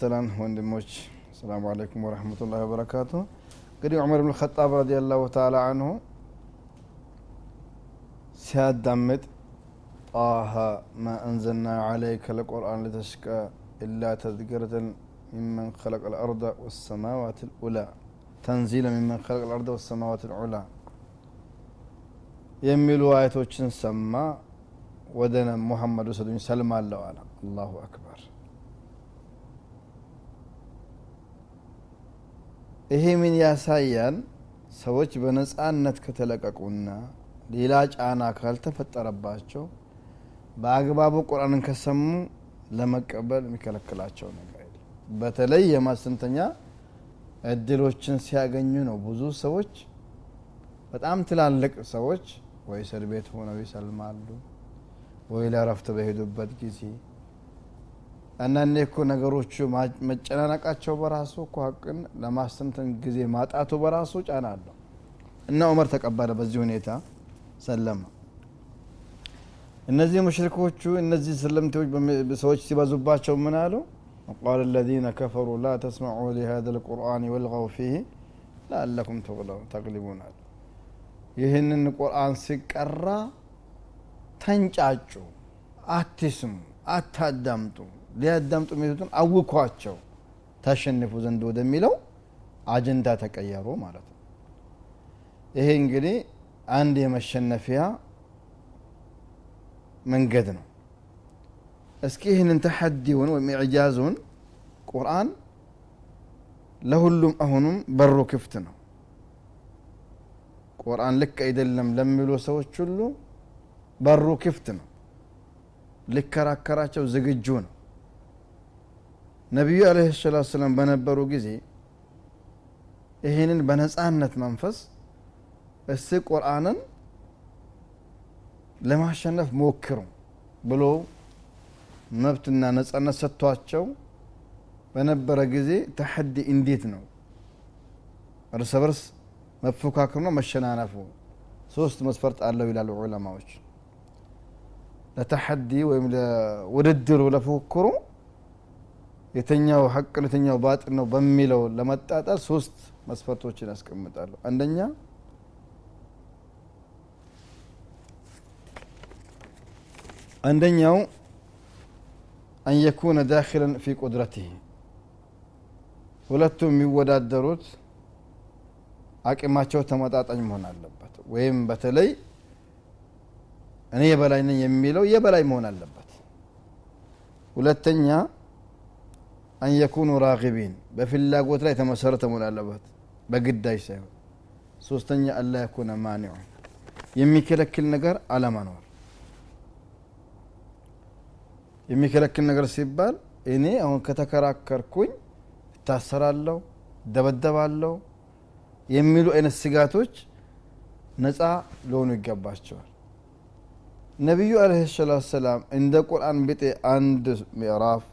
ሙዕተላን ወንድሞች ሰላሙ አለይኩም ወረህመቱላ ወበረካቱ እንግዲህ ዑመር ብን ኸጣብ ረዲየላሁ ተዓላ አንሁ ሲያዳምጥ ጣሃ ማ አንዘልና ዓለይከ ለቁርአን ልተሽቀ ኢላ ተዝክረተን ሚመን ኸለቀ ልአርض ወሰማዋት ልኡላ ተንዚለ ሚመን ኸለቀ ልአርض ወሰማዋት ልዑላ የሚሉ አያቶችን ሰማ ወደ ሙሐመድ ውሰዱኝ ሰልማለሁ አለ አላሁ አክበር ይሄ ምን ያሳያል ሰዎች በነጻነት ከተለቀቁና ሌላ ጫና ካልተፈጠረባቸው በአግባቡ ቁርአንን ከሰሙ ለመቀበል የሚከለክላቸው ነገር የለም። በተለይ የማስንተኛ እድሎችን ሲያገኙ ነው። ብዙ ሰዎች በጣም ትላልቅ ሰዎች ወይ እስር ቤት ሆነው ይሰልማሉ ወይ ለረፍት በሄዱበት ጊዜ አንዳንዴ እኮ ነገሮቹ መጨናነቃቸው በራሱ እኮ ሀቅን ለማስተንተን ጊዜ ማጣቱ በራሱ ጫና አለው እና ዑመር ተቀበለ በዚህ ሁኔታ ሰለመ እነዚህ ሙሽሪኮቹ እነዚህ ሰለምቴዎች ሰዎች ሲበዙባቸው ምን አሉ وقال الذين كفروا لا تسمعوا لهذا القرآن والغوا فيه لعلكم تغلبون ይህንን ቁርአን ሲቀራ ተንጫጩ አትስሙ አታዳምጡ ሊያዳምጡ የሚሉትን አውኳቸው ታሸንፉ ዘንድ ወደሚለው አጀንዳ ተቀየሩ ማለት ነው። ይሄ እንግዲህ አንድ የመሸነፊያ መንገድ ነው። እስኪ ይህንን ተሐዲውን ወይም ኢዕጃዙን ቁርአን ለሁሉም አሁኑም በሩ ክፍት ነው። ቁርአን ልክ አይደለም ለሚሉ ሰዎች ሁሉ በሩ ክፍት ነው። ሊከራከራቸው ዝግጁ ነው ነቢዩ አለህ ሰላት ሰላም በነበሩ ጊዜ ይህንን በነጻነት መንፈስ እስቲ ቁርአንን ለማሸነፍ ሞክሩ ብሎ መብትና ነጻነት ሰጥቷቸው በነበረ ጊዜ ተሐዲ እንዴት ነው? እርስ በርስ መፎካከሩ ነው? መሸናነፉ ሶስት መስፈርት አለው ይላሉ ዑለማዎች። ለተሐዲ ወይም ለውድድሩ ለፉክክሩ የተኛው ሀቅ የተኛው ባጥል ነው በሚለው ለመጣጣል ሶስት መስፈርቶችን ያስቀምጣሉ አንደኛ አንደኛው አን የኩነ ዳኪለን ፊ ቁድረትህ ሁለቱም የሚወዳደሩት አቅማቸው ተመጣጣኝ መሆን አለበት። ወይም በተለይ እኔ የበላይ ነኝ የሚለው የበላይ መሆን አለበት። ሁለተኛ አን የኩኑ ራጊቢን በፍላጎት ላይ የተመሰረተ መሆን አለበት። በግዳጅ ሳይሆን። ሶስተኛ አላ የኩነ ማኒዑ የሚከለክል ነገር አለመኖር። የሚከለክል ነገር ሲባል እኔ አሁን ከተከራከርኩኝ እታሰራለሁ ደበደባለሁ የሚሉ አይነት ስጋቶች ነፃ ሊሆኑ ይገባቸዋል። ነቢዩ አለህ ሰላት ሰላም እንደ ቁርአን ብጤ አንድ ምዕራፍ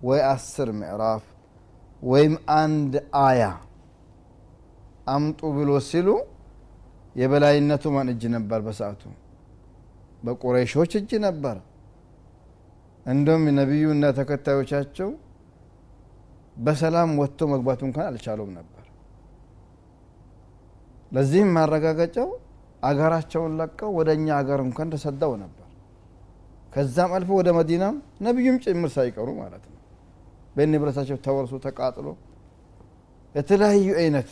ወይ አስር ምዕራፍ ወይም አንድ አያ አምጡ ብሎ ሲሉ የበላይነቱ ማን እጅ ነበር? በሰዓቱ በቁረይሾች እጅ ነበር። እንደም ነቢዩና ተከታዮቻቸው በሰላም ወጥቶ መግባቱ እንኳን አልቻሉም ነበር። ለዚህም ማረጋገጫው አገራቸውን ለቀው ወደ እኛ አገር እንኳን ተሰደው ነበር። ከዛም አልፎ ወደ መዲናም ነቢዩም ጭምር ሳይቀሩ ማለት ነው በንብረታቸው ተወርሶ ተቃጥሎ የተለያዩ አይነት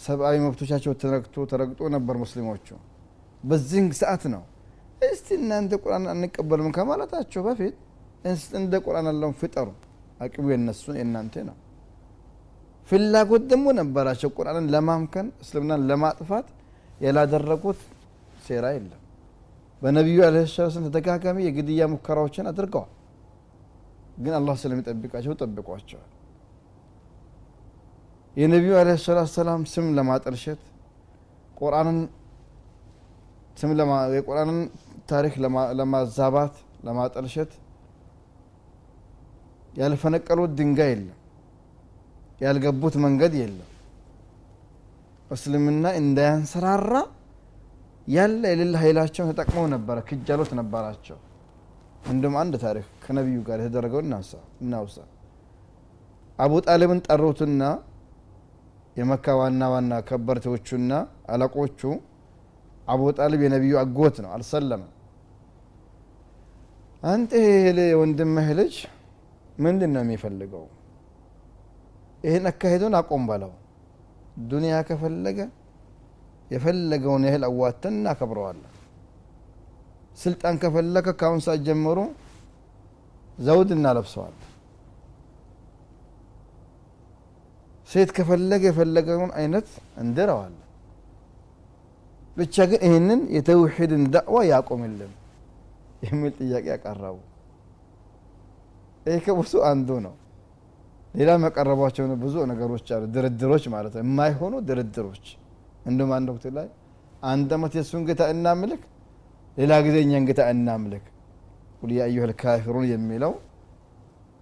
ሰብአዊ መብቶቻቸው ተረግቶ ተረግጦ ነበር ሙስሊሞቹ። በዚህ ሰዓት ነው እስቲ እናንተ ቁርአን አንቀበልም ከማለታቸው በፊት እንደ ቁርአን ያለውን ፍጠሩ። አቅሙ የነሱን የእናንተ ነው። ፍላጎት ደግሞ ነበራቸው ቁርአንን ለማምከን እስልምናን ለማጥፋት ያላደረጉት ሴራ የለም። በነቢዩ አለ ሰላም ተደጋጋሚ የግድያ ሙከራዎችን አድርገዋል ግን አላህ ስለሚጠብቃቸው ጠብቋቸዋል። የነቢዩ አለ ሰላት ሰላም ስም ለማጠልሸት ቁርአንን ስም የቁርአንን ታሪክ ለማዛባት ለማጠልሸት ያልፈነቀሉት ድንጋይ የለም። ያልገቡት መንገድ የለም። እስልምና እንዳያንሰራራ ያለ የሌለ ኃይላቸውን ተጠቅመው ነበረ ክጃሎት ነበራቸው እንዲሁም አንድ ታሪክ ከነቢዩ ጋር የተደረገው እናውሳ። አቡ ጣሊብን ጠሩትና የመካ ዋና ዋና ከበርቴዎቹና አለቆቹ አቡ ጣሊብ የነቢዩ አጎት ነው አልሰለመም። አንተ የወንድምህ ልጅ ምንድን ነው የሚፈልገው? ይህን አካሄዱን አቆም በለው። ዱንያ ከፈለገ የፈለገውን ያህል አዋተን እናከብረዋለን ስልጣን ከፈለገ ከአሁን ሰዓት ጀምሮ ዘውድ እናለብሰዋለን። ሴት ከፈለገ የፈለገውን አይነት እንድረዋለን ብቻ ግን ይህንን የተውሒድን ዳዕዋ ያቆምልን የሚል ጥያቄ ያቀረቡ ይህ ከብሱ አንዱ ነው። ሌላም ያቀረቧቸው ብዙ ነገሮች አሉ። ድርድሮች ማለት ነው። የማይሆኑ ድርድሮች። እንዲሁም አንድ ወቅት ላይ አንድ አመት የእሱን ጌታ እናምልክ ሌላ ጊዜ እኛን ጌታ እናምልክ ቁል ያ አዩሃ ልካፊሩን የሚለው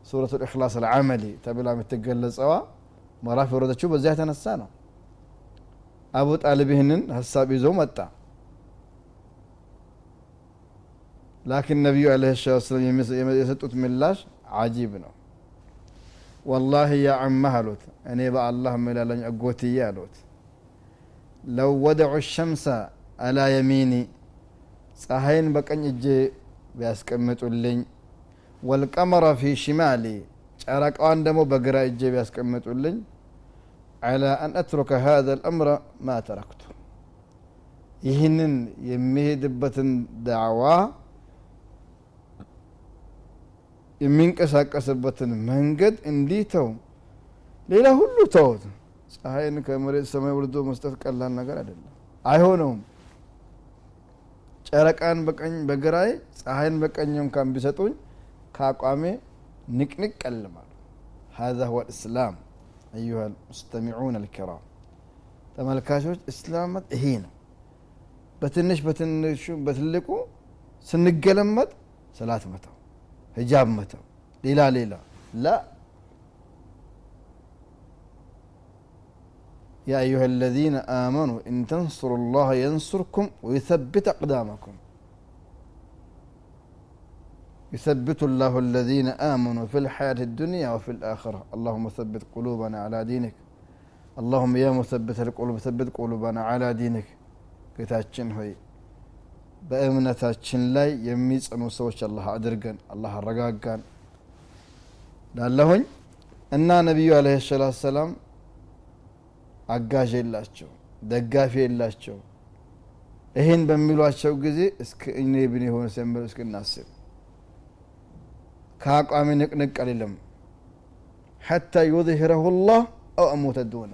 ሱረቱ ልእክላስ ልዓመሊ ተብላ የምትገለጸዋ ምዕራፍ የወረደችው በዚያ የተነሳ ነው። አቡ ጣሊብ ይህንን ሀሳብ ይዞ መጣ። ላኪን ነቢዩ አለ ሰላት ሰላም የሰጡት ምላሽ አጂብ ነው። ወላሂ ያ አማህ አሉት እኔ በአላህ ምላላኝ አጎትዬ አሉት። ለው ወደዑ ሸምሰ አላ የሚኒ ፀሐይን በቀኝ እጄ ቢያስቀምጡልኝ ወልቀመረ ፊ ሽማሊ ጨረቃዋን ደግሞ በግራ እጄ ቢያስቀምጡልኝ አላ አን አትሩከ ሃذ ልአምረ ማ ተረክቱ። ይህንን የሚሄድበትን ዳዕዋ የሚንቀሳቀስበትን መንገድ እንዲህ ተው። ሌላ ሁሉ ተውት። ፀሐይን ከመሬት ሰማይ ወርዶ መስጠት ቀላል ነገር አይደለም። አይሆነውም። ጨረቃን በቀኝ በግራዬ ፀሐይን በቀኝ እንኳን ቢሰጡኝ ከአቋሜ ንቅንቅ ቀልማል ሀዛ ሁወ ልእስላም አዩሃ ሙስተሚዑን አልኪራም። ተመልካቾች እስላመት ይሄ ነው። በትንሽ በትንሹ በትልቁ ስንገለመጥ ሰላት መተው ሂጃብ መተው ሌላ ሌላ ላ يا أيها الذين آمنوا إن تنصروا الله ينصركم ويثبت أقدامكم يثبت الله الذين آمنوا في الحياة الدنيا وفي الآخرة اللهم ثبت قلوبنا على دينك اللهم يا مثبت القلوب ثبت قلوبنا على دينك ጌታችን ሆይ በእምነታችን ላይ የሚጸኑ ሰዎች አላህ አድርገን አላህ አረጋጋን ላለሁኝ እና ነቢዩ አለ ሰላት ሰላም አጋዥ የላቸው ደጋፊ የላቸው ይህን በሚሏቸው ጊዜ እስከ እኔ ብን የሆነ ሰምር እስክናስብ ከአቋሚ ንቅንቅ አልልም ሐታ ዩظሂረሁ ላህ አው አሞተ ዱነ።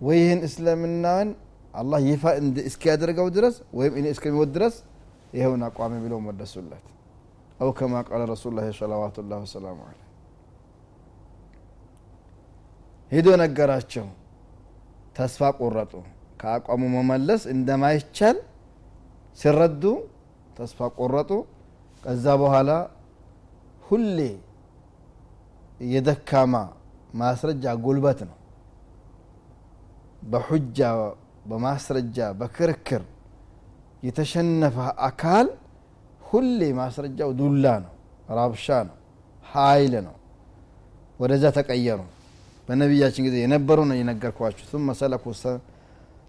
ወይ ይህን እስልምናን አላህ ይፋ እስኪያደርገው ድረስ ወይም እኔ እስከሚወድ ድረስ ይኸውን አቋሚ ብለው መለሱለት። አው ከማ ቃለ ረሱሉ ላ ሰለዋቱ ላ ወሰላሙ አለ ሂዶ ነገራቸው ተስፋ ቆረጡ። ከአቋሙ መመለስ እንደማይቻል ሲረዱ ተስፋ ቆረጡ። ከዛ በኋላ ሁሌ የደካማ ማስረጃ ጉልበት ነው። በሑጃ በማስረጃ በክርክር የተሸነፈ አካል ሁሌ ማስረጃው ዱላ ነው ራብሻ ነው ሀይል ነው። ወደዛ ተቀየሩ በነቢያችን ጊዜ የነበሩ ነው የነገርኳችሁ። ثم ሰለኩ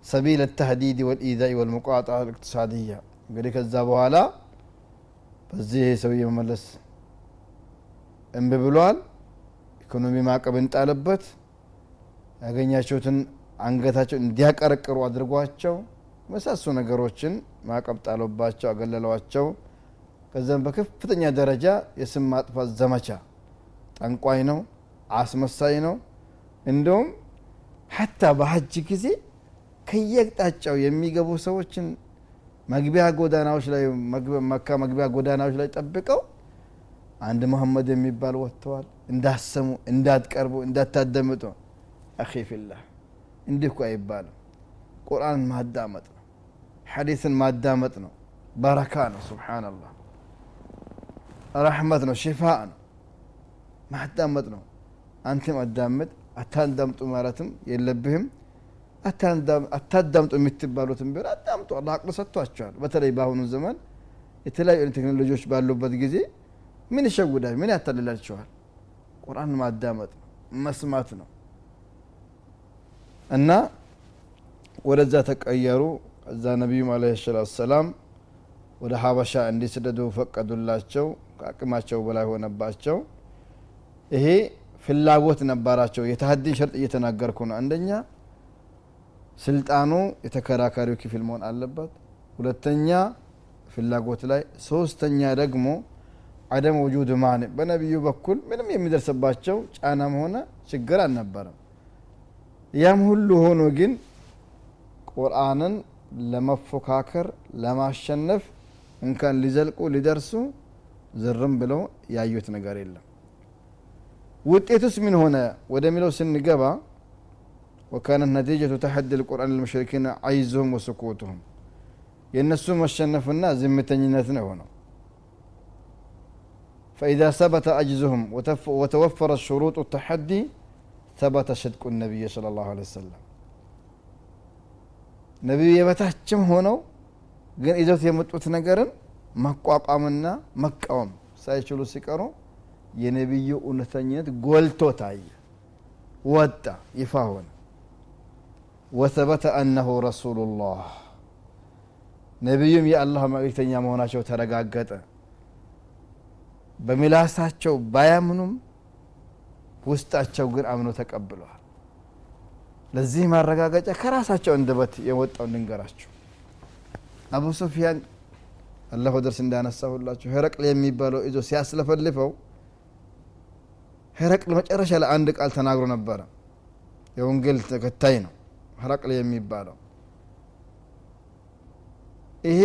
ሰቢል ተህዲድ ወልኢዛኢ ወልሙቋጣ ልእቅትሳድያ እንግዲህ ከዛ በኋላ በዚህ ሰውዬ መመለስ እምብ ብሏል። ኢኮኖሚ ማዕቀብ እንጣለበት። ያገኛቸውትን አንገታቸው እንዲያቀረቅሩ አድርጓቸው። መሳሱ ነገሮችን ማዕቀብ ጣለባቸው አገለለዋቸው ከዚም በከፍተኛ ደረጃ የስም ማጥፋት ዘመቻ ጠንቋይ ነው አስመሳይ ነው። እንደውም ሀታ በሀጅ ጊዜ ከየአቅጣጫው የሚገቡ ሰዎችን መግቢያ ጎዳናዎች ላይ መካ መግቢያ ጎዳናዎች ላይ ጠብቀው አንድ መሐመድ የሚባል ወጥተዋል። እንዳሰሙ እንዳትቀርቡ እንዳታደምጡ። አኺ ፊላህ እንዲህ እኮ አይባልም። ቁርአን ማዳመጥ ነው። ሐዲስን ማዳመጥ ነው። በረካ ነው። ስብሓናላህ ረሕመት ነው። ሽፋ ነው። ማዳመጥ ነው። አንተም አዳምጥ አታዳምጡ ማለትም የለብህም አታዳምጡ የምትባሉትን ቢሆን አዳምጡ አላህ አቅሎ ሰጥቷቸዋል በተለይ በአሁኑ ዘመን የተለያዩ ቴክኖሎጂዎች ባሉበት ጊዜ ምን ይሸውዳል? ምን ያታልላቸዋል? ቁርአን ማዳመጥ መስማት ነው። እና ወደዛ ተቀየሩ። እዛ ነቢዩም አለ ሰላም ወደ ሀበሻ እንዲስደዱ ፈቀዱላቸው። ከአቅማቸው በላይ ሆነባቸው። ይሄ ፍላጎት ነበራቸው። የተሀዲን ሸርጥ እየተናገርኩ ነው። አንደኛ ስልጣኑ የተከራካሪው ክፍል መሆን አለበት። ሁለተኛ ፍላጎት ላይ፣ ሶስተኛ ደግሞ አደም ውጁድ ማን በነቢዩ በኩል ምንም የሚደርስባቸው ጫናም ሆነ ችግር አልነበረም። ያም ሁሉ ሆኖ ግን ቁርአንን ለመፎካከር ለማሸነፍ እንኳን ሊዘልቁ ሊደርሱ ዝርም ብለው ያዩት ነገር የለም። ውጤቱስ ምን ሆነ ወደሚለው ስንገባ ወካነት ነቲጀቱ ተሐዲ ልቁርአን ልሙሽሪኪን አይዙሁም ወስኩቱሁም የእነሱ መሸነፍና ዝምተኝነት ነው የሆነው። فإذا ثبت عجزهم وتوفرت شروط التحدي ثبت صدق النبي صلى الله عليه وسلم ነቢዩ የበታችም ሆነው ግን ይዘውት የመጡት ነገርን መቋቋምና መቃወም ሳይችሉ ሲቀሩ የነቢዩ እውነተኝነት ጎልቶ ታየ፣ ወጣ፣ ይፋ ሆነ። ወተበተ አነሁ ረሱሉላህ ነቢዩም የአላህ መልእክተኛ መሆናቸው ተረጋገጠ። በምላሳቸው ባያምኑም ውስጣቸው ግን አምኖ ተቀብለዋል። ለዚህ ማረጋገጫ ከራሳቸው አንደበት የወጣው እንንገራችሁ። አቡ ሱፊያን አላሁ ደርስ እንዳነሳሁላችሁ ሄረቅል የሚባለው ይዞ ሲያስለፈልፈው ሄረቅል መጨረሻ ላይ አንድ ቃል ተናግሮ ነበረ። የወንጌል ተከታይ ነው ሄረቅል የሚባለው ይሄ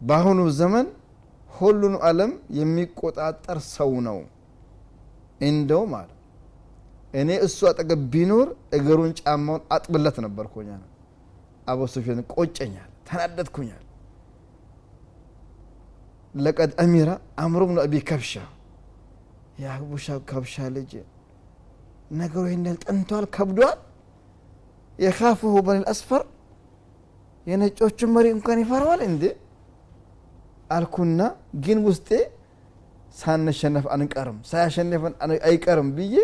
በአሁኑ ዘመን ሁሉን ዓለም የሚቆጣጠር ሰው ነው። እንደው ማለት እኔ እሱ አጠገብ ቢኖር እግሩን ጫማውን አጥብለት ነበርኩኛል። አቡ ሱፊያን ቆጨኛል፣ ተናደድኩኛል። ለቀድ አሚራ አምሮ ብኑ አቢ ከብሻ የአቡሻ ከብሻ ልጅ ነገሩ ይህን ጠንቷል፣ ከብዷል። የካፍሁ በኒል አስፈር የነጮቹን መሪ እንኳን ይፈራዋል እንዴ አልኩና ግን ውስጤ ሳንሸነፍ አንቀርም ሳያሸነፈን አይቀርም ብዬ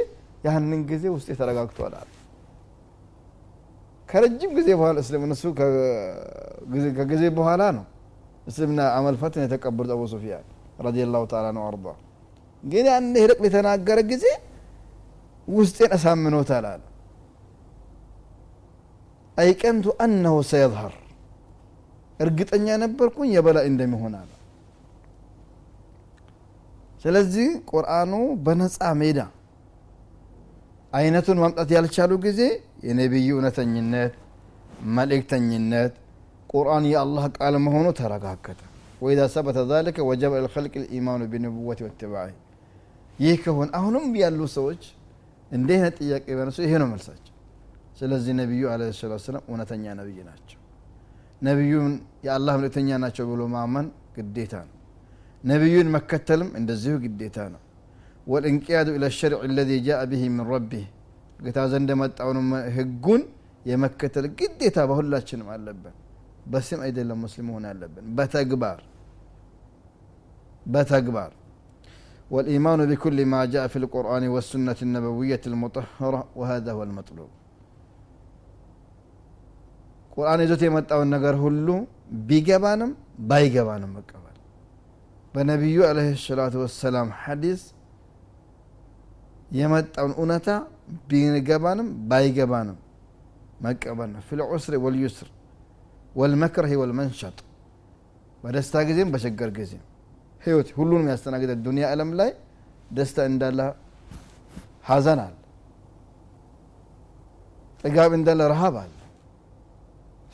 ያህንን ጊዜ ውስጤ ተረጋግቷል ከረጅም ጊዜ በኋላ እስልምና እሱ ከጊዜ በኋላ ነው እስልምና አመልፈትን የተቀበሉት አቡ ሱፊያን ረዲየላሁ ተዓላ ነው አርዳ። ግን ያን ሄረቅል የተናገረ ጊዜ ውስጤን አሳምኖታል አለ። አይቀንቱ አነሁ ሰየዝሀር እርግጠኛ ነበርኩኝ የበላይ እንደሚሆን አለ። ስለዚህ ቁርአኑ በነፃ ሜዳ አይነቱን ማምጣት ያልቻሉ ጊዜ የነቢዩ እውነተኝነት መልእክተኝነት ቁርአን የአላህ ቃል መሆኑ ተረጋገጠ። ወኢዛ ሰበተ ዛሊከ ወጀበ ልከልቅ ልኢማኑ ቢንቡወት ወትባዕ ይህ ከሆነ አሁንም ያሉ ሰዎች እንዲህ አይነት ጥያቄ በነሱ ይሄ ነው መልሳቸው። ስለዚህ ነቢዩ ዓለይሂ ሰላቱ ወሰላም እውነተኛ ነቢይ ናቸው። ነቢዩን የአላህ መልእክተኛ ናቸው ብሎ ማመን ግዴታ ነው። ነቢዩን መከተልም እንደዚሁ ግዴታ ነው። ወልእንቅያዱ ኢለ ሸርዕ አለዚ ጃአ ብሂ ምን ረቢህ ጌታ ዘንድ የመጣውን ህጉን የመከተል ግዴታ በሁላችንም አለብን። በስም አይደለም ሙስሊም መሆን ያለብን፣ በተግባር በተግባር والإيمان بكل ما جاء في القرآن والسنة النبوية المطهرة وهذا هو المطلوب ቁርአን ይዞት የመጣውን ነገር ሁሉ ቢገባንም ባይገባንም መቀበል በነቢዩ አለይሂ ሰላቱ ወሰላም ሐዲስ የመጣውን እውነታ ቢገባንም ባይገባንም መቀበል ነው። ፊል ዑስሪ ወልዩስር ወልመክረህ ወልመንሸጥ በደስታ ጊዜም በችግር ጊዜም ህይወት ሁሉንም ያስተናግደ ዱንያ ዓለም ላይ ደስታ እንዳለ ሀዘን አለ፣ ጥጋብ እንዳለ ረሃብ አለ፣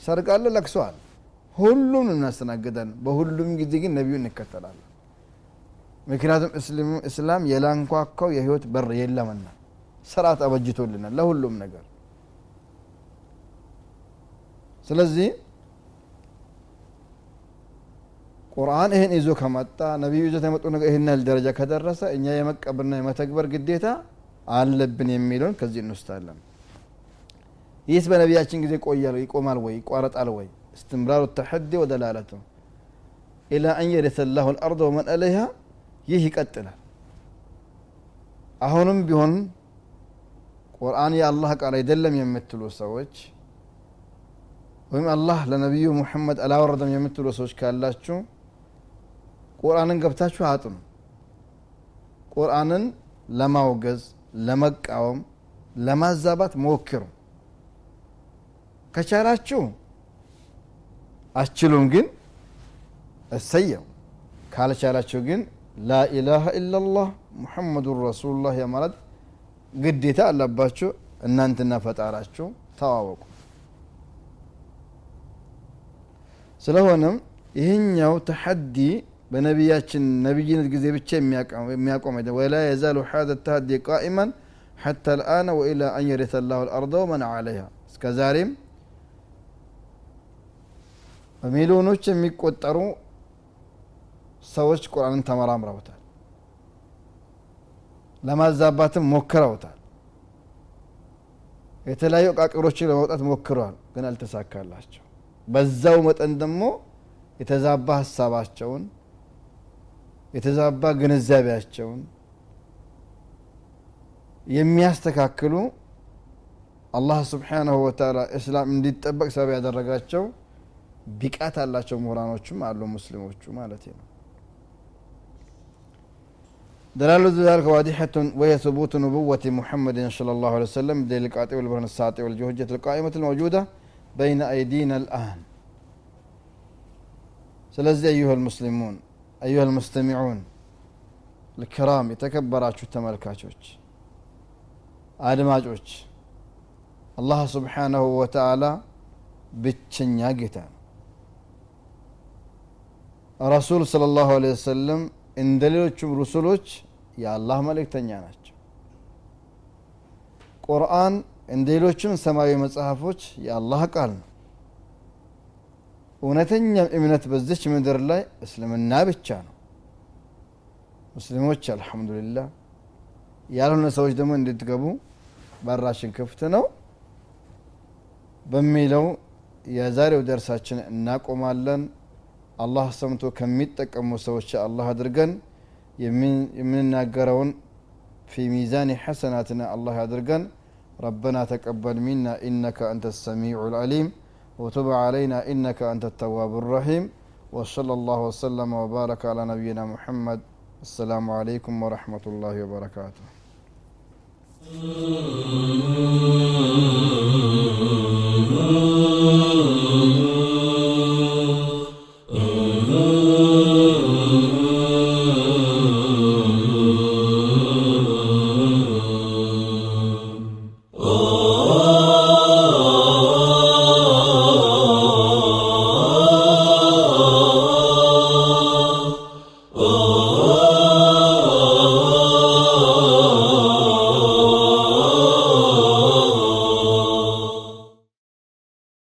ሰርግ አለ፣ ለቅሶ አለ። ሁሉም እናስተናግዳለን። በሁሉም ጊዜ ግን ነቢዩ እንከተላለን። ምክንያቱም እስላም የላንኳኳው የህይወት በር የለምና ስርዓት አበጅቶልናል ለሁሉም ነገር። ስለዚህ ቁርአን ይህን ይዞ ከመጣ ነቢዩ ይዞት የመጡ ነገር ይህን ያህል ደረጃ ከደረሰ እኛ የመቀበልና የመተግበር ግዴታ አለብን የሚለውን ከዚህ እንወስዳለን። ይህስ በነቢያችን ጊዜ ቆያል ይቆማል ወይ ይቋረጣል ወይ? እስትምራሩ ተሐዲ ወደላለቱ ኢላ አን የሪተ ላሁ ልአርض ወመን አለይሃ ይህ ይቀጥላል አሁንም ቢሆን ቁርአን የአላህ ቃል አይደለም የምትሉ ሰዎች ወይም አላህ ለነቢዩ ሙሐመድ አላወረደም የምትሉ ሰዎች ካላችሁ ቁርአንን ገብታችሁ አጥኑ። ቁርአንን ለማውገዝ ለመቃወም ለማዛባት ሞክሩ። ከቻላችሁ አችሉም ግን እሰየው። ካልቻላችሁ ግን ላኢላሃ ኢላላህ ሙሐመዱን ረሱሉላህ የማለት ግዴታ አለባችሁ። እናንትና ፈጣራችሁ ተዋወቁ። ስለሆነም ይህኛው ተሐዲ በነቢያችን ነቢይነት ጊዜ ብቻ የሚያቆም አይደለም። ወላ የዛሉ ሀደ ተሐዲ ቃኢመን ሐታ ልአነ ወኢላ አን የሪተ ላሁ ልአርض ወመን ዓለይሃ። እስከ ዛሬም በሚሊዮኖች የሚቆጠሩ ሰዎች ቁርአንን ተመራምረውታል። ለማዛባትም ሞክረውታል። የተለያዩ ቃቅሮችን ለመውጣት ሞክረዋል ግን አልተሳካላቸው። በዛው መጠን ደግሞ የተዛባ ሀሳባቸውን የተዛባ ግንዛቤያቸውን የሚያስተካክሉ አላህ ስብሓናሁ ወተላ እስላም እንዲጠበቅ ሰበብ ያደረጋቸው ቢቃት አላቸው ምሁራኖችም አሉ ሙስሊሞቹ ማለት ነው دلالة ذلك واضحة وهي ثبوت نبوة محمد صلى الله عليه وسلم بدليل القاطع والبرهان الساطع والجهجة القائمة الموجودة بين أيدينا الآن سلزي أيها المسلمون أيها المستمعون الكرام يتكبراتشو تملكاتشوش አድማጮች አላህ ስብሓናሁ ወተዓላ ብቸኛ ጌታ ነው ረሱል ስለ ላሁ ለ ወሰለም እንደ ሌሎቹም ሩሱሎች የአላህ መልእክተኛ ናቸው ቁርአን እንደ ሌሎችም ሰማያዊ መጽሐፎች የአላህ ቃል ነው እውነተኛም እምነት በዚች ምድር ላይ እስልምና ብቻ ነው ሙስሊሞች አልሐምዱሊላህ ያልሆነ ሰዎች ደግሞ እንድትገቡ በራችን ክፍት ነው በሚለው የዛሬው ደርሳችን እናቆማለን አላህ ሰምቶ ከሚጠቀሙ ሰዎች አላህ አድርገን የምንናገረውን في ميزان حسناتنا الله أدرجن ربنا تقبل منا إنك أنت السميع العليم وتب علينا إنك أنت التواب الرحيم وصلى الله وسلم وبارك على نبينا محمد. السلام عليكم ورحمة الله وبركاته.